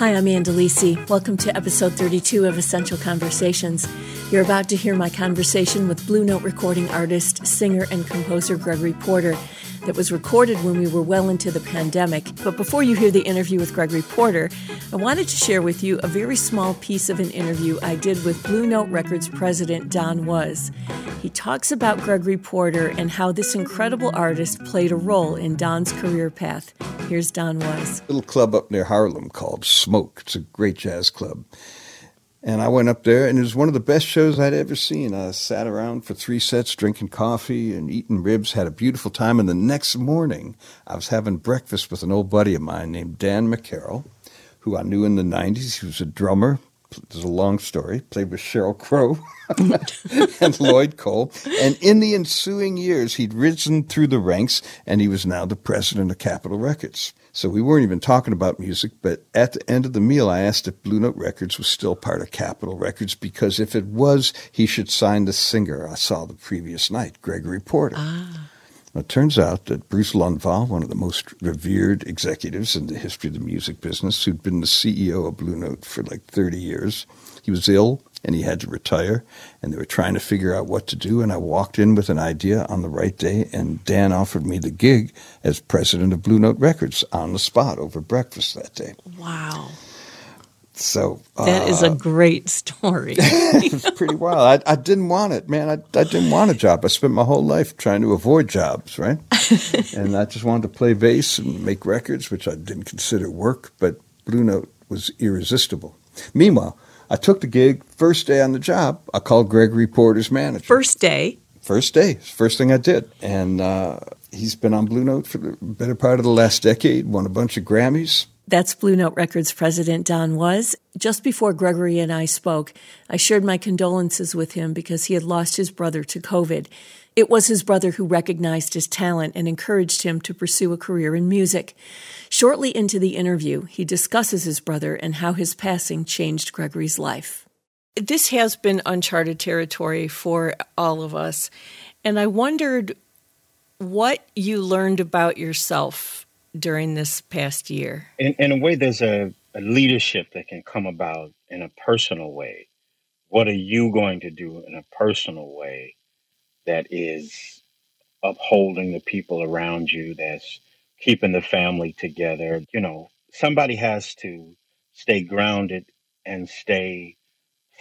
Hi, I'm Ann Delisi. Welcome to episode 32 of Essential Conversations. You're about to hear my conversation with Blue Note recording artist, singer, and composer Gregory Porter that was recorded when we were well into the pandemic. But before you hear the interview with Gregory Porter, I wanted to share with you a very small piece of an interview I did with Blue Note Records president Don Was. He talks about Gregory Porter and how this incredible artist played a role in Don's career path. Here's Don Was. Little club up near Harlem called Smoke. It's a great jazz club. And I went up there, and it was one of the best shows I'd ever seen. I sat around for three sets, drinking coffee and eating ribs, had a beautiful time. And the next morning, I was having breakfast with an old buddy of mine named Dan McCarroll, who I knew in the 90s. He was a drummer. There's a long story. Played with Sheryl Crow and Lloyd Cole. And in the ensuing years, he'd risen through the ranks, and he was now the president of Capitol Records. So we weren't even talking about music, but at the end of the meal, I asked if Blue Note Records was still part of Capitol Records because if it was, he should sign the singer I saw the previous night, Gregory Porter. Ah. Well, it turns out that Bruce Lundvall, one of the most revered executives in the history of the music business, who'd been the CEO of Blue Note for like 30 years, he was ill and he had to retire and they were trying to figure out what to do and I walked in with an idea on the right day and Dan offered me the gig as president of Blue Note Records on the spot over breakfast that day. Wow. So that uh, is a uh, great story. it's pretty wild. I, I, didn't want it, man. I, I didn't want a job. I spent my whole life trying to avoid jobs, right? and I just wanted to play bass and make records, which I didn't consider work, but Blue Note was irresistible. Meanwhile, I took the gig. First day on the job, I called Gregory Porter's manager. First day? First day. First thing I did. And uh, he's been on Blue Note for the better part of the last decade, won a bunch of Grammys. That's Blue Note Records president Don Was. Just before Gregory and I spoke, I shared my condolences with him because he had lost his brother to COVID. It was his brother who recognized his talent and encouraged him to pursue a career in music. Shortly into the interview, he discusses his brother and how his passing changed Gregory's life. This has been uncharted territory for all of us, and I wondered what you learned about yourself during this past year. In, in a way, there's a, a leadership that can come about in a personal way. What are you going to do in a personal way that is upholding the people around you, that's keeping the family together. You know, somebody has to stay grounded and stay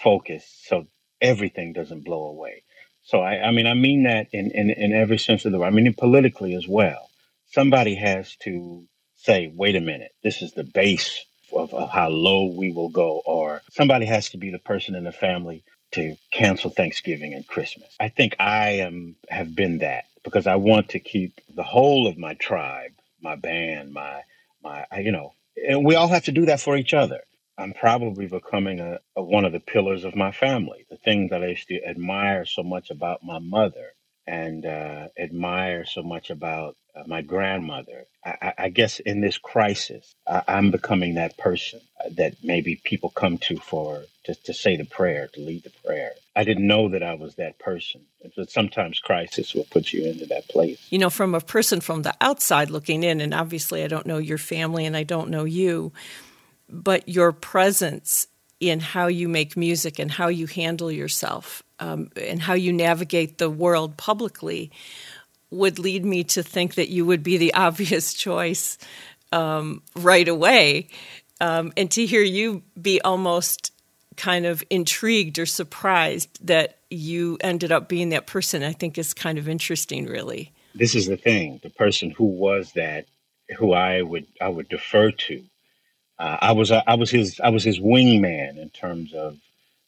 focused so everything doesn't blow away. So I, I mean, I mean that in, in, in every sense of the word. I mean, politically as well. Somebody has to say, wait a minute, this is the base of, of how low we will go, or somebody has to be the person in the family to cancel Thanksgiving and Christmas. I think I am have been that because I want to keep the whole of my tribe, my band, my my you know, and we all have to do that for each other. I'm probably becoming a, a one of the pillars of my family. The thing that I used to admire so much about my mother and uh, admire so much about uh, my grandmother. I, I, guess in this crisis, I, am becoming that person uh, that maybe people come to for to, to say the prayer, to lead the prayer. I didn't know that I was that person. But sometimes crisis will put you into that place. You know, from a person from the outside looking in, and obviously I don't know your family and I don't know you, but your presence in how you make music and how you handle yourself um, and how you navigate the world publicly would lead me to think that you would be the obvious choice um, right away. Um, and to hear you be almost kind of intrigued or surprised that you ended up being that person, I think is kind of interesting, really. This is the thing: the person who was that, who I would I would defer to. Uh, I was I was his I was his wingman in terms of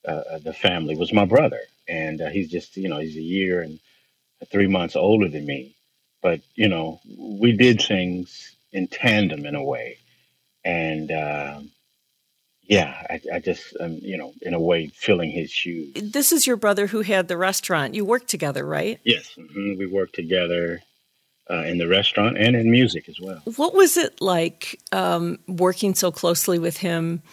uh, uh the family. Was my brother, and uh, he's just you know he's a year and three months older than me, but you know we did things in tandem in a way, and uh, yeah, I, I just um, you know in a way filling his shoes. This is your brother who had the restaurant. You worked together, right? Yes, mm-hmm. we worked together. Uh, in the restaurant and in music as well. What was it like um, working so closely with him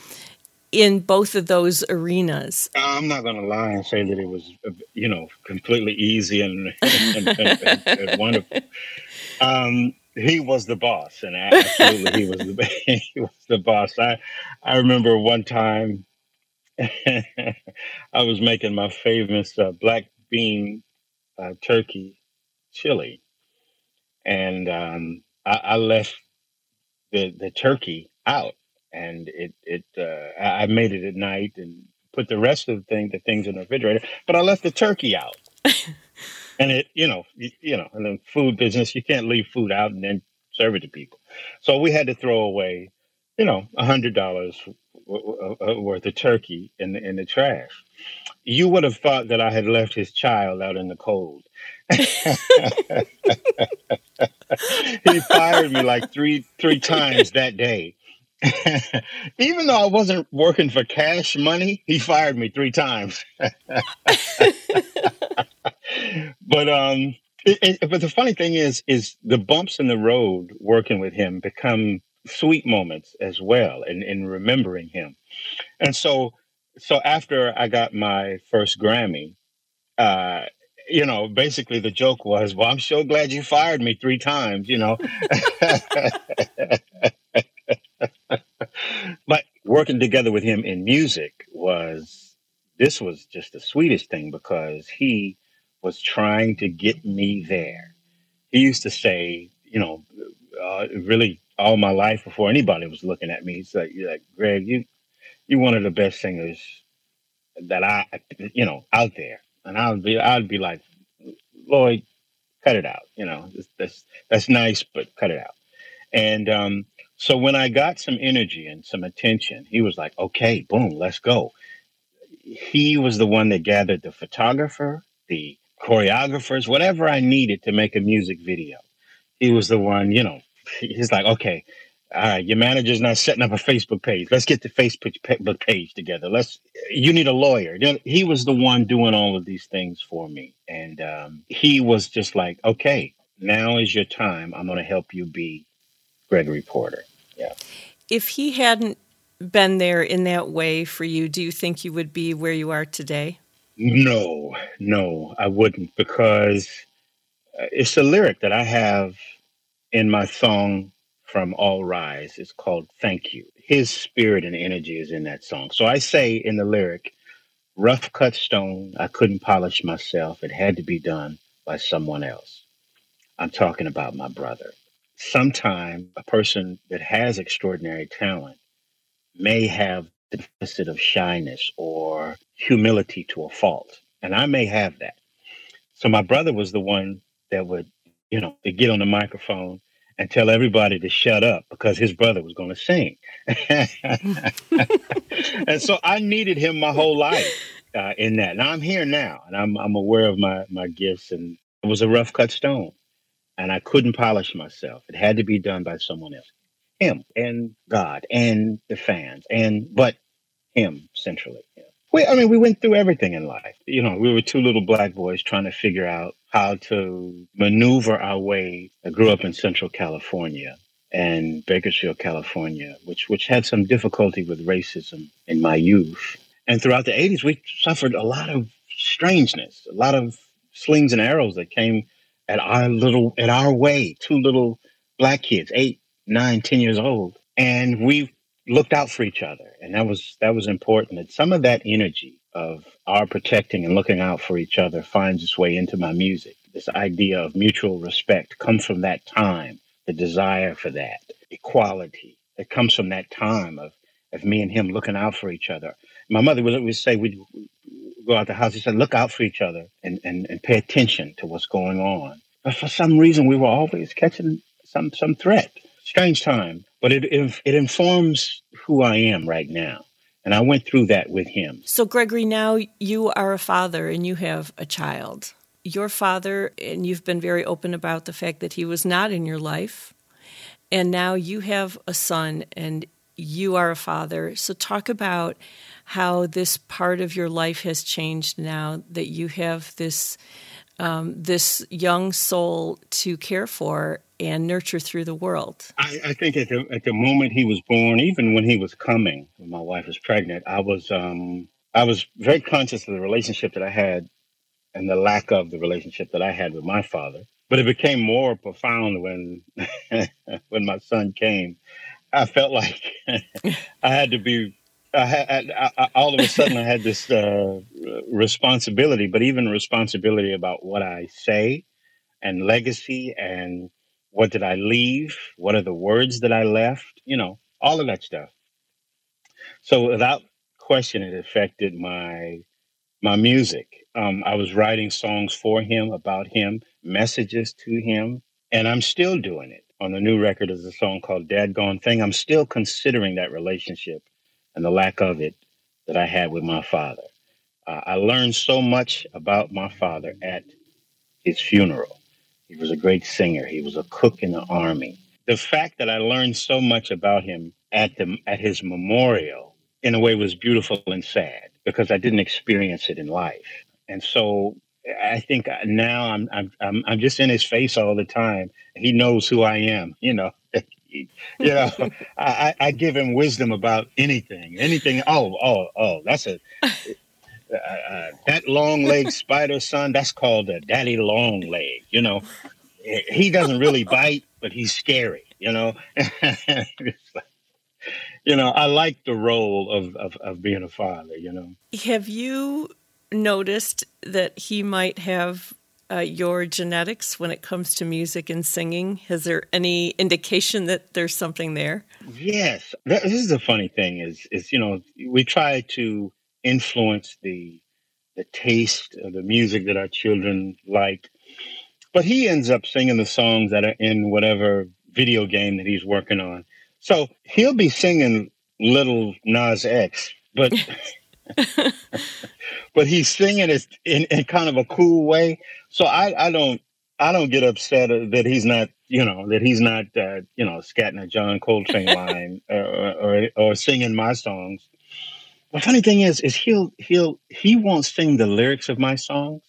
in both of those arenas? I'm not going to lie and say that it was, you know, completely easy and, and, and, and wonderful. Um, he was the boss, and absolutely he was the he was the boss. I I remember one time I was making my famous uh, black bean uh, turkey chili, and um, I, I, left the the turkey out, and it it uh, I made it at night and put the rest of the thing the things in the refrigerator, but I left the turkey out. and it you know you, you know in the food business you can't leave food out and then serve it to people. So we had to throw away you know a hundred dollars worth of turkey in the, in the trash. You would have thought that i had left his child out in the cold. He fired me like three three times that day even though I wasn't working for cash money, he fired me three times. but um, it, it, but the funny thing is, is the bumps in the road working with him become sweet moments as well, in, in remembering him. And so, so after I got my first Grammy, uh, you know, basically the joke was, "Well, I'm so glad you fired me three times," you know. working together with him in music was this was just the sweetest thing because he was trying to get me there. He used to say, you know, uh, really all my life before anybody was looking at me, he's like, "You're like Greg, you you're one of the best singers that I, you know, out there. And I'd be, I'd be like, Lloyd, cut it out. You know, that's that's nice, but cut it out. And um, so when I got some energy and some attention, he was like, okay, boom, let's go. He was the one that gathered the photographer, the choreographers, whatever I needed to make a music video. He was the one, you know, he's like, okay, all right, your manager's not setting up a Facebook page. Let's get the Facebook page together. Let's. You need a lawyer. He was the one doing all of these things for me, and um, he was just like, "Okay, now is your time. I'm going to help you be Gregory Porter." Yeah. If he hadn't been there in that way for you, do you think you would be where you are today? No, no, I wouldn't because uh, it's a lyric that I have in my song from All Rise. It's called Thank You. His spirit and energy is in that song. So I say in the lyric, rough cut stone, I couldn't polish myself. It had to be done by someone else. I'm talking about my brother. Sometime a person that has extraordinary talent may have the deficit of shyness or humility to a fault. And I may have that. So my brother was the one that would, you know, get on the microphone and tell everybody to shut up because his brother was going to sing. and so I needed him my whole life uh, in that. Now I'm here now and I'm, I'm aware of my, my gifts and it was a rough cut stone and I couldn't polish myself. It had to be done by someone else him and God and the fans and but him centrally. We, I mean, we went through everything in life. You know, we were two little black boys trying to figure out how to maneuver our way. I grew up in Central California and Bakersfield, California, which which had some difficulty with racism in my youth. And throughout the 80s, we suffered a lot of strangeness, a lot of slings and arrows that came at our little at our way. Two little black kids, eight, nine, ten years old, and we looked out for each other, and that was that was important. And some of that energy of our protecting and looking out for each other finds its way into my music. This idea of mutual respect comes from that time. The desire for that equality It comes from that time of of me and him looking out for each other. My mother would always say, we'd go out the house. She said, look out for each other and, and, and pay attention to what's going on. But for some reason, we were always catching some, some threat strange time, but it, it, it informs who I am right now. And I went through that with him. So, Gregory, now you are a father and you have a child. Your father, and you've been very open about the fact that he was not in your life. And now you have a son and you are a father. So, talk about how this part of your life has changed now that you have this um, this young soul to care for and nurture through the world? I, I, think at the, at the moment he was born, even when he was coming, when my wife was pregnant, I was um, I was very conscious of the relationship that I had and the lack of the relationship that I had with my father. But it became more profound when when my son came. I felt like I had to be. I had I, I, all of a sudden I had this uh, responsibility, but even responsibility about what I say and legacy and what did I leave? What are the words that I left? You know, all of that stuff. So without question, it affected my my music. Um, I was writing songs for him, about him, messages to him, and I'm still doing it. On the new record is a song called Dad Gone Thing. I'm still considering that relationship and the lack of it that I had with my father. Uh, I learned so much about my father at his funeral. He was a great singer. He was a cook in the army. The fact that I learned so much about him at the at his memorial, in a way, was beautiful and sad because I didn't experience it in life. And so I think now I'm I'm I'm, I'm just in his face all the time. He knows who I am. You know. you know, I, I give him wisdom about anything, anything. Oh, oh, oh, that's a uh, uh, that long leg spider, son. That's called a daddy long leg. You know, he doesn't really bite, but he's scary. You know, you know, I like the role of, of, of being a father, you know. Have you noticed that he might have uh, your genetics when it comes to music and singing? Has there any indication that there's something there? Yes. This is the funny thing is, is, you know, we try to influence the, the taste of the music that our children like. But he ends up singing the songs that are in whatever video game that he's working on. So he'll be singing Lil Nas X, but but he's singing it in, in kind of a cool way. So I, I don't I don't get upset that he's not you know that he's not uh, you know scatting a John Coltrane line or, or or singing my songs. The funny thing is, is he'll he'll he won't sing the lyrics of my songs,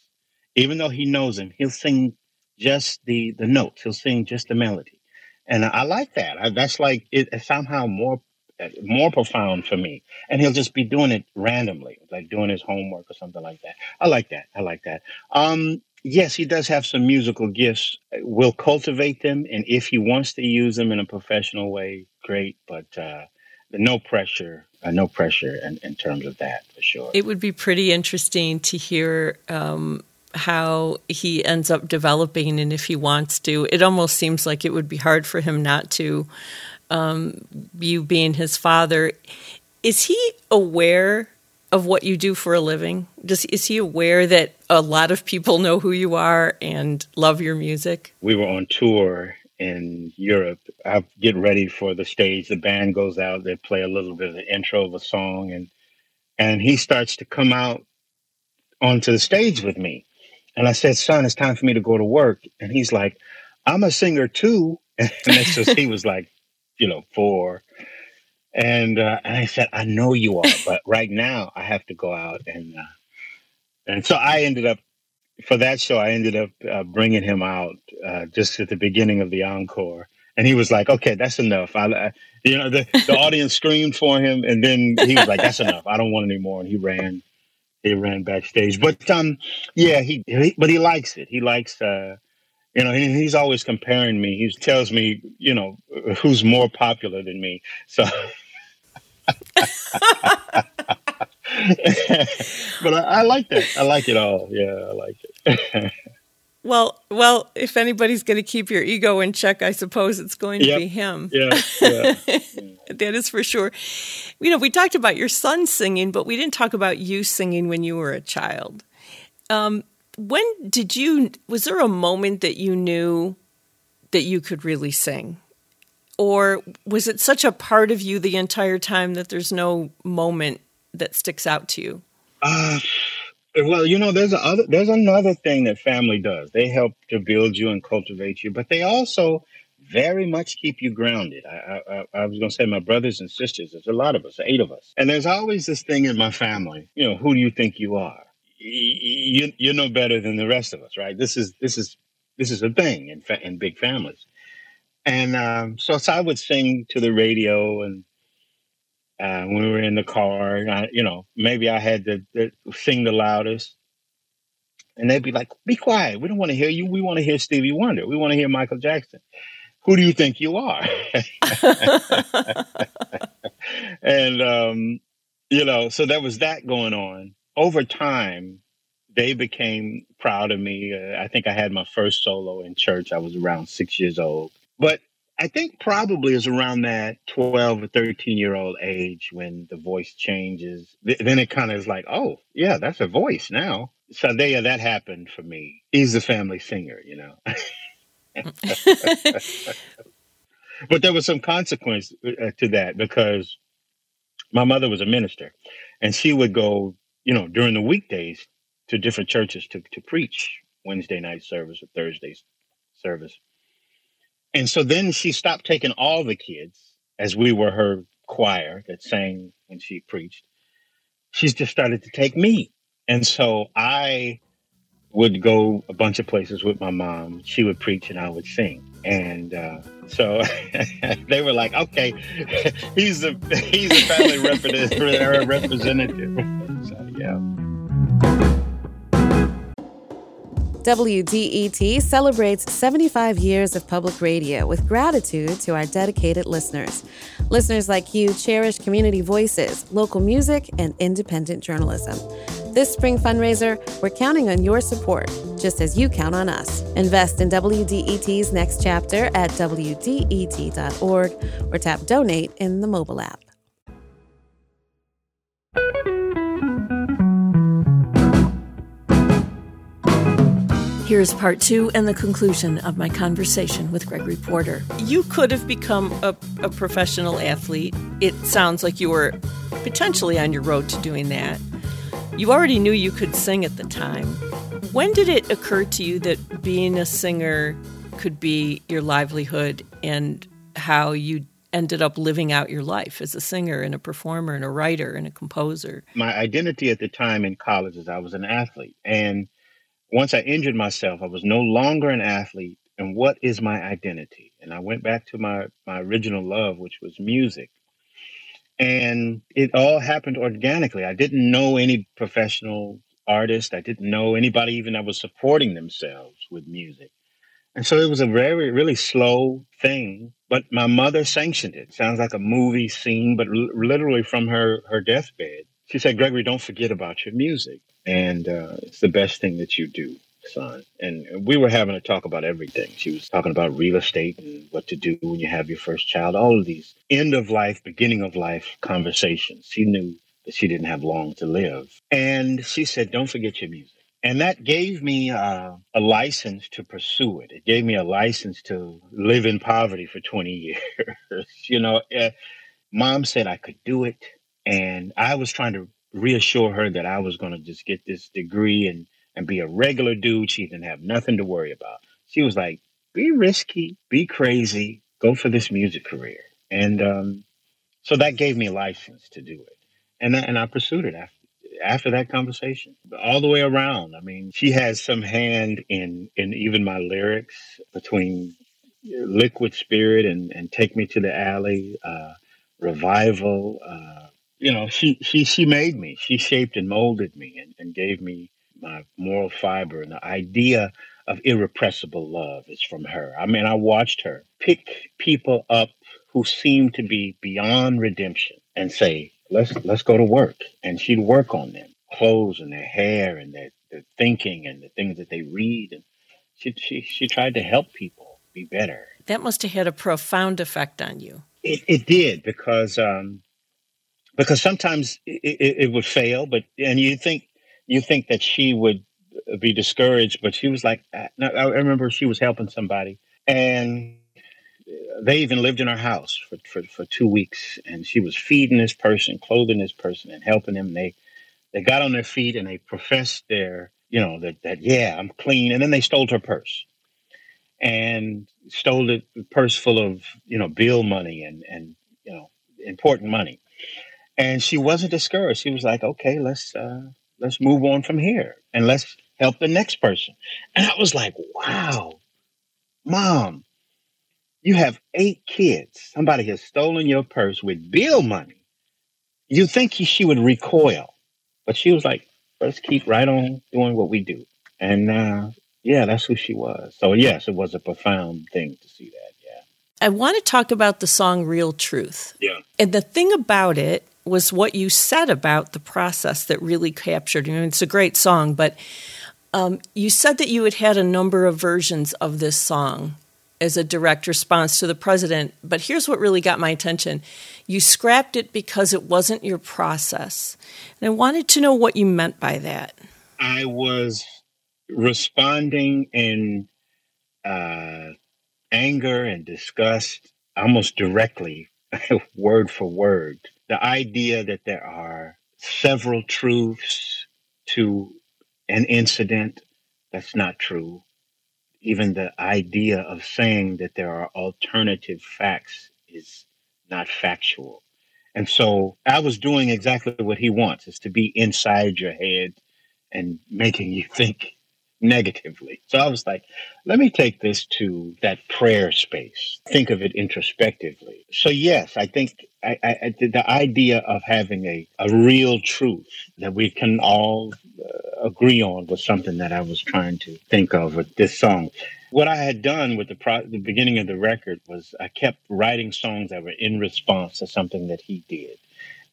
even though he knows them. He'll sing just the the notes. He'll sing just the melody and I like that. I, that's like it, it's somehow more more profound for me. And he'll just be doing it randomly, like doing his homework or something like that. I like that. I like that. Um, yes, he does have some musical gifts. We'll cultivate them, and if he wants to use them in a professional way, great. But uh, no pressure, uh, no pressure in, in, terms of that for sure. It would be pretty interesting to hear um, how he ends up developing and if he wants to. It almost seems like it would be hard for him not to. Um, you being his father, is he aware of what you do for a living? Does is he aware that a lot of people know who you are and love your music? We were on tour in Europe. I get ready for the stage. The band goes out. They play a little bit of the intro of a song, and and he starts to come out onto the stage with me. And I said, son, it's time for me to go to work. And he's like, I'm a singer too. And he was like, you know, four. And, uh, and I said, I know you are, but right now I have to go out. And, uh, and so I ended up, for that show, I ended up uh, bringing him out uh, just at the beginning of the encore. And he was like, okay, that's enough. I, you know, the, the audience screamed for him. And then he was like, that's enough. I don't want any more. And he ran he ran backstage. But um, yeah, he, he but he likes it. He likes uh, you know, he, he's always comparing me. He tells me, you know, who's more popular than me. So. but I, I, like that. I like it all. Yeah, I like it. Well, well, if anybody's going to keep your ego in check, I suppose it's going to yep. be him. Yeah, yeah. that is for sure. You know, we talked about your son singing, but we didn't talk about you singing when you were a child. Um, when did you? Was there a moment that you knew that you could really sing, or was it such a part of you the entire time that there's no moment that sticks out to you? Uh, well, you know, there's other, there's another thing that family does. They help to build you and cultivate you, but they also very much keep you grounded. I, I, I was going to say my brothers and sisters. There's a lot of us, eight of us, and there's always this thing in my family. You know, who do you think you are? You you know better than the rest of us, right? This is this is this is a thing in fa- in big families, and um, so, so I would sing to the radio and uh, when we were in the car. I, you know, maybe I had to, to, sing the loudest. And they'd be like, be quiet. We don't want to hear you. We want to hear Stevie Wonder. We want to hear Michael Jackson. Who do you think you are? and, um, you know, so there was that going on. Over time, they became proud of me. Uh, I think I had my first solo in church. I was around six years old. But I think probably is around that 12 or 13 year old age when the voice changes. Th- then it kind of is like, oh, yeah, that's a voice now. So there, that happened for me. He's the family singer, you know. but there was some consequence uh, to that because my mother was a minister and she would go, you know, during the weekdays to different churches to, to preach Wednesday night service or Thursday service. And so then she stopped taking all the kids, as we were her choir that sang when she preached. She's just started to take me. And so I would go a bunch of places with my mom. She would preach and I would sing. And uh, so they were like, okay, he's a, he's a family representative. Yeah. WDET celebrates 75 years of public radio with gratitude to our dedicated listeners. Listeners like you cherish community voices, local music, and independent journalism. This spring fundraiser, we're counting on your support, just as you count on us. Invest in WDET's next chapter at WDET.org or tap donate in the mobile app. Here's part two and the conclusion of my conversation with Gregory Porter. You could have become a, a, professional athlete. It sounds like you were potentially on your road to doing that. You already knew you could sing at the time. When did it occur to you that being a singer could be your livelihood and how you ended up living out your life as a singer and a performer and a writer and a composer? My identity at the time in college is I was an athlete. And once I injured myself, I was no longer an athlete. And what is my identity? And I went back to my, my original love, which was music. And it all happened organically. I didn't know any professional artist. I didn't know anybody even that was supporting themselves with music. And so it was a very, really slow thing, but my mother sanctioned it. Sounds like a movie scene, but l- literally from her, her deathbed. She said, Gregory, don't forget about your music and uh, it's the best thing that you do son. And we were having a talk about everything. She was talking about real estate and what to do when you have your first child all of these end of life beginning of life conversations. She knew that she didn't have long to live. And she said don't forget your music. And that gave me uh, a license to pursue it. It gave me a license to live in poverty for 20 years you know. Uh, mom said i could do it and i was trying to reassure her that I was going to just get this degree and and be a regular dude. She didn't have nothing to worry about. She was like, "Be risky, be crazy, go for this music career." And um, so that gave me a license to do it, and and I pursued it after after that conversation all the way around i mean she has some hand in in even my lyrics between liquid spirit and and take me to the alley uh revival uh you know, she she she made me. She shaped and molded me and, and gave me my moral fiber and the idea of irrepressible love is from her. I mean, I watched her pick people up who seemed to be beyond redemption and say, "Let's let's go to work." And she'd work on them, clothes and their hair and their, their thinking and the things that they read. And she she she tried to help people be better. That must have had a profound effect on you. It it did because um, because sometimes it, it, it would fail, but and you think you think that she would be discouraged, but she was like, I remember she was helping somebody, and they even lived in her house for, for, for two weeks, and she was feeding this person, clothing this person, and helping them. They they got on their feet and they professed their, you know, that that yeah, I'm clean, and then they stole her purse, and stole the purse full of you know bill money and and you know important money, and she wasn't discouraged. She was like, "Okay, let's uh, let's move on from here and let's help the next person." And I was like, "Wow, mom, you have eight kids. Somebody has stolen your purse with bill money. You think she would recoil, but she was like, "Let's keep right on doing what we do." And uh, yeah, that's who she was. So yes, it was a profound thing to see that. Yeah. I want to talk about the song Real Truth. Yeah. And the thing about it was what you said about the process that really captured me. I mean, it's a great song, but um, you said that you had had a number of versions of this song as a direct response to the president. But here's what really got my attention you scrapped it because it wasn't your process. And I wanted to know what you meant by that. I was responding in uh, anger and disgust almost directly, word for word. The idea that there are several truths to an incident that's not true even the idea of saying that there are alternative facts is not factual. And so I was doing exactly what he wants is to be inside your head and making you think negatively. So I was like, let me take this to that prayer space, think of it introspectively. So, yes, I think I, I, the idea of having a, a real truth that we can all uh, agree on was something that I was trying to think of with this song. What I had done with the, pro- the beginning of the record was I kept writing songs that were in response to something that he did.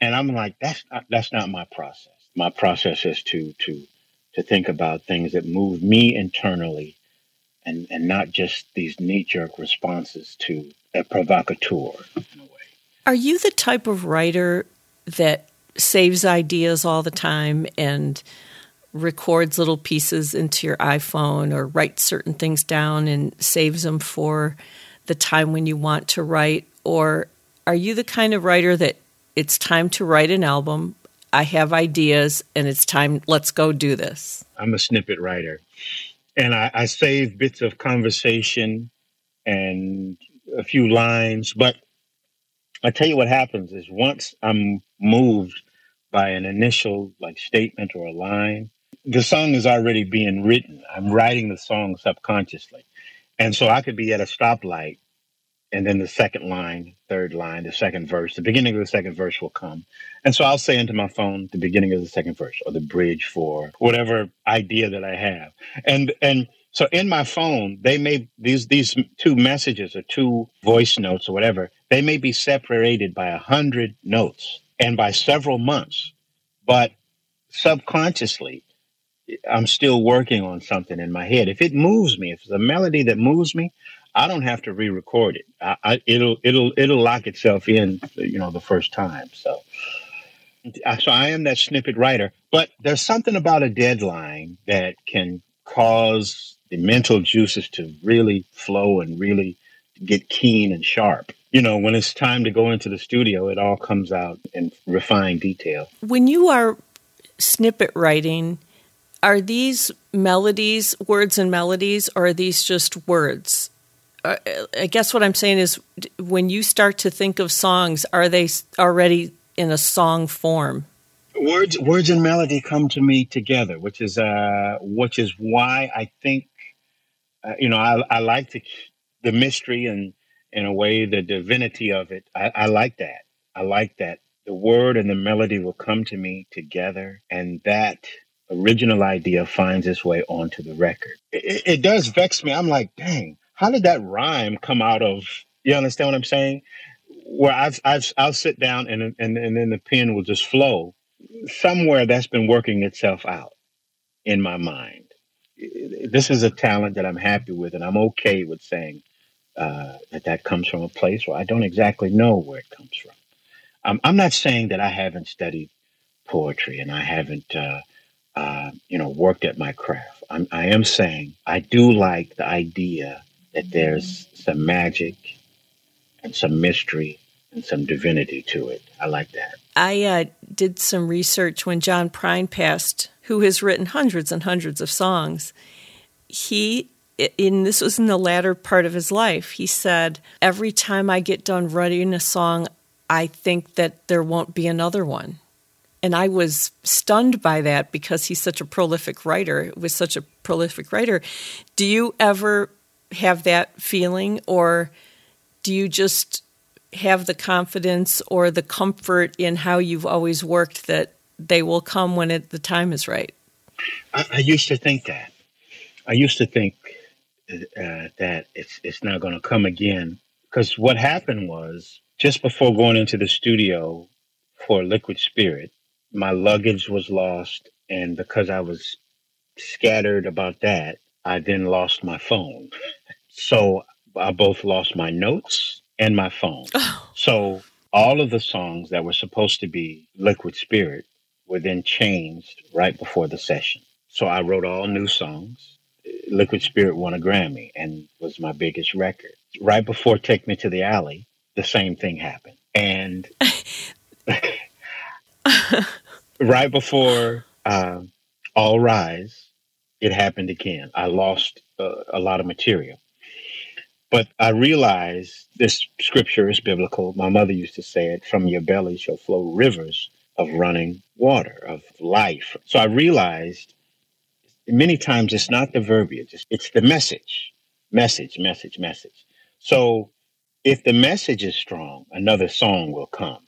And I'm like, that's not, that's not my process. My process is to, to to think about things that move me internally and, and not just these knee jerk responses to a provocateur in a way. Are you the type of writer that saves ideas all the time and records little pieces into your iPhone or writes certain things down and saves them for the time when you want to write? Or are you the kind of writer that it's time to write an album, I have ideas and it's time, let's go do this. I'm a snippet writer. And I, I save bits of conversation and a few lines. But I tell you what happens is once I'm moved by an initial like statement or a line, the song is already being written. I'm writing the song subconsciously. And so I could be at a stoplight and then the second line, third line, the second verse, the beginning of the second verse will come. And so I'll say into my phone the beginning of the second verse or the bridge for whatever idea that I have. And and so in my phone, they may these these two messages or two voice notes or whatever, they may be separated by a hundred notes and by several months. But subconsciously, I'm still working on something in my head. If it moves me, if it's a melody that moves me, I don't have to re-record it. I, I, it'll it'll it'll lock itself in, you know, the first time. So, so I am that snippet writer. But there's something about a deadline that can cause the mental juices to really flow and really get keen and sharp. You know, when it's time to go into the studio, it all comes out in refined detail. When you are snippet writing, are these melodies, words and melodies, or are these just words? Uh, I guess what I'm saying is when you start to think of songs, are they already in a song form? Words, words and melody come to me together, which is uh, which is why I think, uh, you know, I, I like the the mystery and in a way the divinity of it. I, I like that. I like that the word and the melody will come to me together, and that original idea finds its way onto the record. It, it, does vex me. I'm like, dang, how did that rhyme come out of? You understand what I'm saying? Where I've, I've I'll sit down and and and then the pen will just flow. Somewhere that's been working itself out in my mind. This is a talent that I'm happy with, and I'm okay with saying uh, that that comes from a place where I don't exactly know where it comes from. Um, I'm not saying that I haven't studied poetry and I haven't, uh, uh, you know, worked at my craft. I'm, I am saying I do like the idea that there's some magic and some mystery and some divinity to it. I like that. I uh, did some research when John Prine passed, who has written hundreds and hundreds of songs. He, in this was in the latter part of his life, he said, Every time I get done writing a song, I think that there won't be another one. And I was stunned by that because he's such a prolific writer, was such a prolific writer. Do you ever have that feeling, or do you just have the confidence or the comfort in how you've always worked that they will come when it, the time is right? I, I used to think that. I used to think uh, that it's it's not going to come again because what happened was just before going into the studio for Liquid Spirit, my luggage was lost, and because I was scattered about that, I then lost my phone. so I both lost my notes and my phone. Oh. So all of the songs that were supposed to be Liquid Spirit were then changed right before the session. So I wrote all new songs. Liquid Spirit won a Grammy and was my biggest record. Right before Take Me to the Alley, the same thing happened. And right before uh, All Rise, it happened again. I lost uh, a lot of material. But I realized this scripture is biblical. My mother used to say it from your belly shall flow rivers of running water, of life. So I realized many times it's not the verbiage, it's the message, message, message, message. So if the message is strong, another song will come.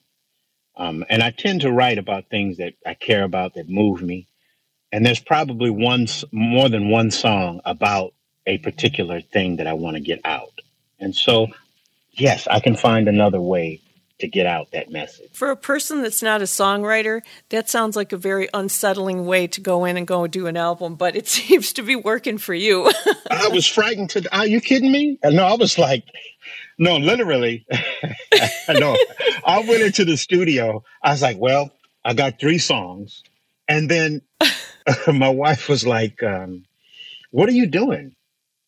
Um, and I tend to write about things that I care about that move me. And there's probably one more than one song about a particular thing that I want to get out. And so, yes, I can find another way to get out that message. For a person that's not a songwriter, that sounds like a very unsettling way to go in and go do an album, but it seems to be working for you. I was frightened to are you kidding me? No, I was like no, literally. no. I went into the studio. I was like, well, I got three songs. And then my wife was like, um, what are you doing?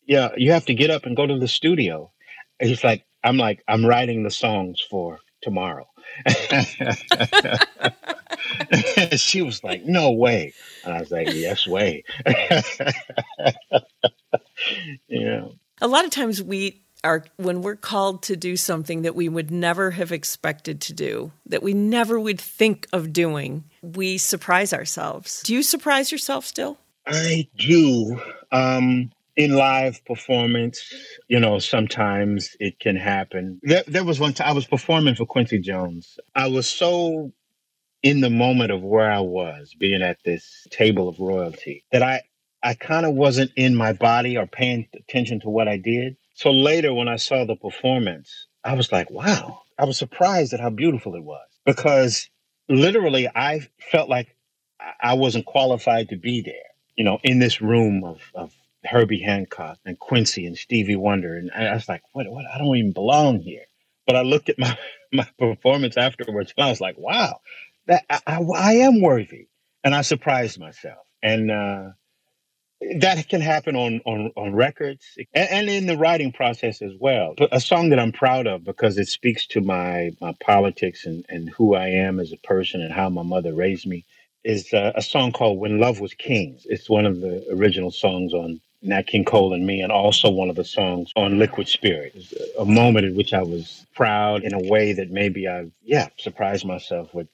Yeah, you have to get up and go to the studio. And he's like, I'm like, I'm writing the songs for tomorrow. she was like, "No way," and I was like, "Yes way." yeah. A lot of times we are when we're called to do something that we would never have expected to do, that we never would think of doing, we surprise ourselves. Do you surprise yourself still? I do. Um, in live performance, you know, sometimes it can happen. There, there was one time I was performing for Quincy Jones. I was so in the moment of where I was, being at this table of royalty, that I I kind of wasn't in my body or paying attention to what I did. So later, when I saw the performance, I was like, wow, I was surprised at how beautiful it was because literally I felt like I wasn't qualified to be there, you know, in this room of, of Herbie Hancock and Quincy and Stevie Wonder. And I was like, what, what? I don't even belong here. But I looked at my, my performance afterwards and I was like, wow, that I, I, I am worthy. And I surprised myself. And, uh, that can happen on on, on records and, and, in the writing process as well. But a song that I'm proud of because it speaks to my my politics and, and who I am as a person and how my mother raised me is uh, a song called "When Love Was King." It's one of the original songs on Nat King Cole and me, and also one of the songs on Liquid Spirit. a moment in which I was proud in a way that maybe I've yeah, surprised myself with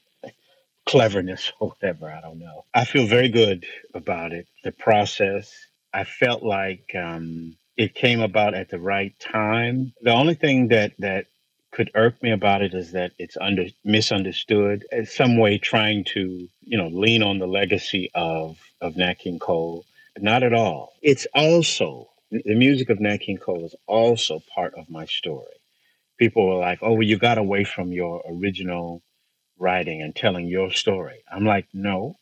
cleverness or whatever. I don't know. I feel very good about it. The process. I felt like um, it came about at the right time. The only thing that that could irk me about it is that it's under misunderstood in some way trying to you know lean on the legacy of of Nat King Cole not at all. It's also, the music of Nat King Cole is also part of my story. People were like, oh, well, you got away from your original writing and telling your story. I'm like, no,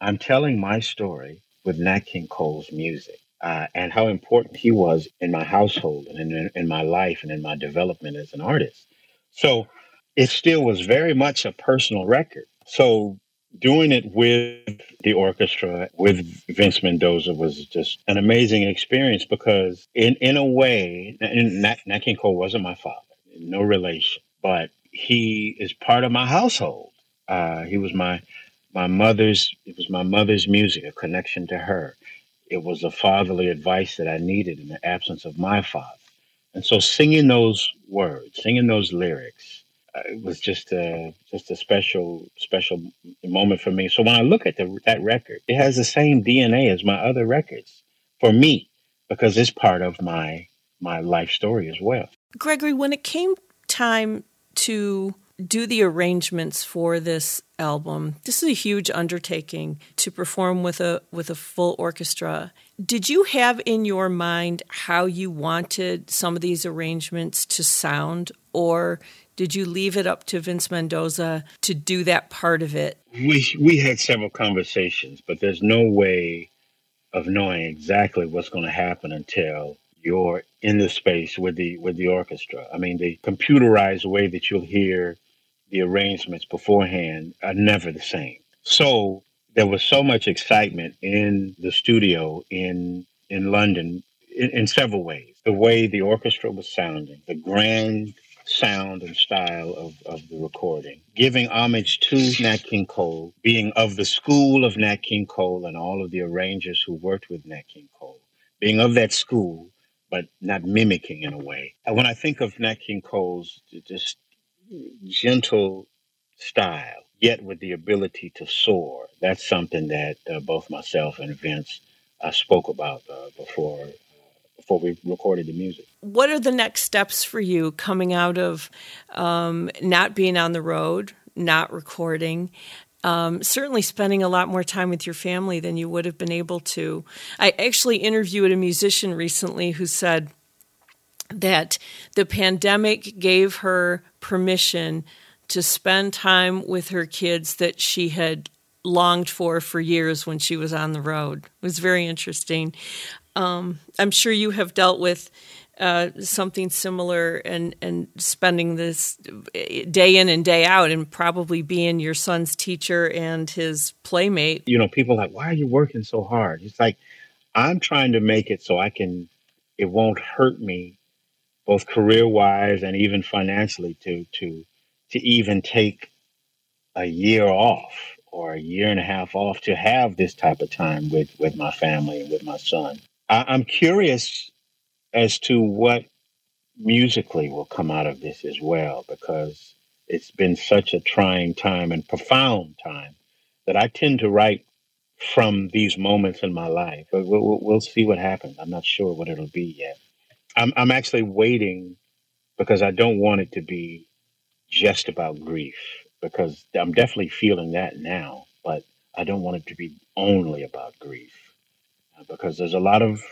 I'm telling my story with Nat King Cole's music. Uh, and how important he was in my household and in, in my life and in my development as an artist. So it still was very much a personal record. So doing it with the orchestra with Vince Mendoza was just an amazing experience because in in a way Nat, Nat King Cole wasn't my father no relation but he is part of my household uh, he was my my mother's it was my mother's music a connection to her it was the fatherly advice that I needed in the absence of my father and so singing those words singing those lyrics it was just a just a special special moment for me. So when I look at the, that record, it has the same DNA as my other records for me because it's part of my my life story as well. Gregory, when it came time to do the arrangements for this album. This is a huge undertaking to perform with a with a full orchestra. Did you have in your mind how you wanted some of these arrangements to sound or did you leave it up to Vince Mendoza to do that part of it? We we had several conversations, but there's no way of knowing exactly what's going to happen until you're in the space with the with the orchestra. I mean, the computerized way that you'll hear the arrangements beforehand are never the same. So there was so much excitement in the studio in in London in, in several ways. The way the orchestra was sounding, the grand sound and style of, of the recording, giving homage to Nat King Cole, being of the school of Nat King Cole and all of the arrangers who worked with Nat King Cole, being of that school, but not mimicking in a way. When I think of Nat King Cole's just gentle style, yet with the ability to soar, that's something that uh, both myself and Vince uh, spoke about uh, before before we recorded the music. What are the next steps for you coming out of um, not being on the road, not recording? Um, certainly spending a lot more time with your family than you would have been able to. I actually interviewed a musician recently who said that the pandemic gave her permission to spend time with her kids that she had longed for for years when she was on the road. It was very interesting. Um, I'm sure you have dealt with uh, something similar and and spending this day in and day out and probably being your son's teacher and his playmate. You know, people like, why are you working so hard? It's like I'm trying to make it so I can. It won't hurt me, both career wise and even financially, to to to even take a year off or a year and a half off to have this type of time with with my family and with my son. I, I'm curious as to what musically will come out of this as well, because it's been such a trying time and profound time that I tend to write from these moments in my life. But we'll, we'll see what happens. I'm not sure what it'll be yet. I'm, I'm actually waiting because I don't want it to be just about grief, because I'm definitely feeling that now, but I don't want it to be only about grief uh, because there's a lot of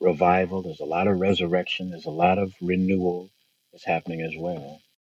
revival, there's a lot of resurrection, there's a lot of renewal that's happening as well.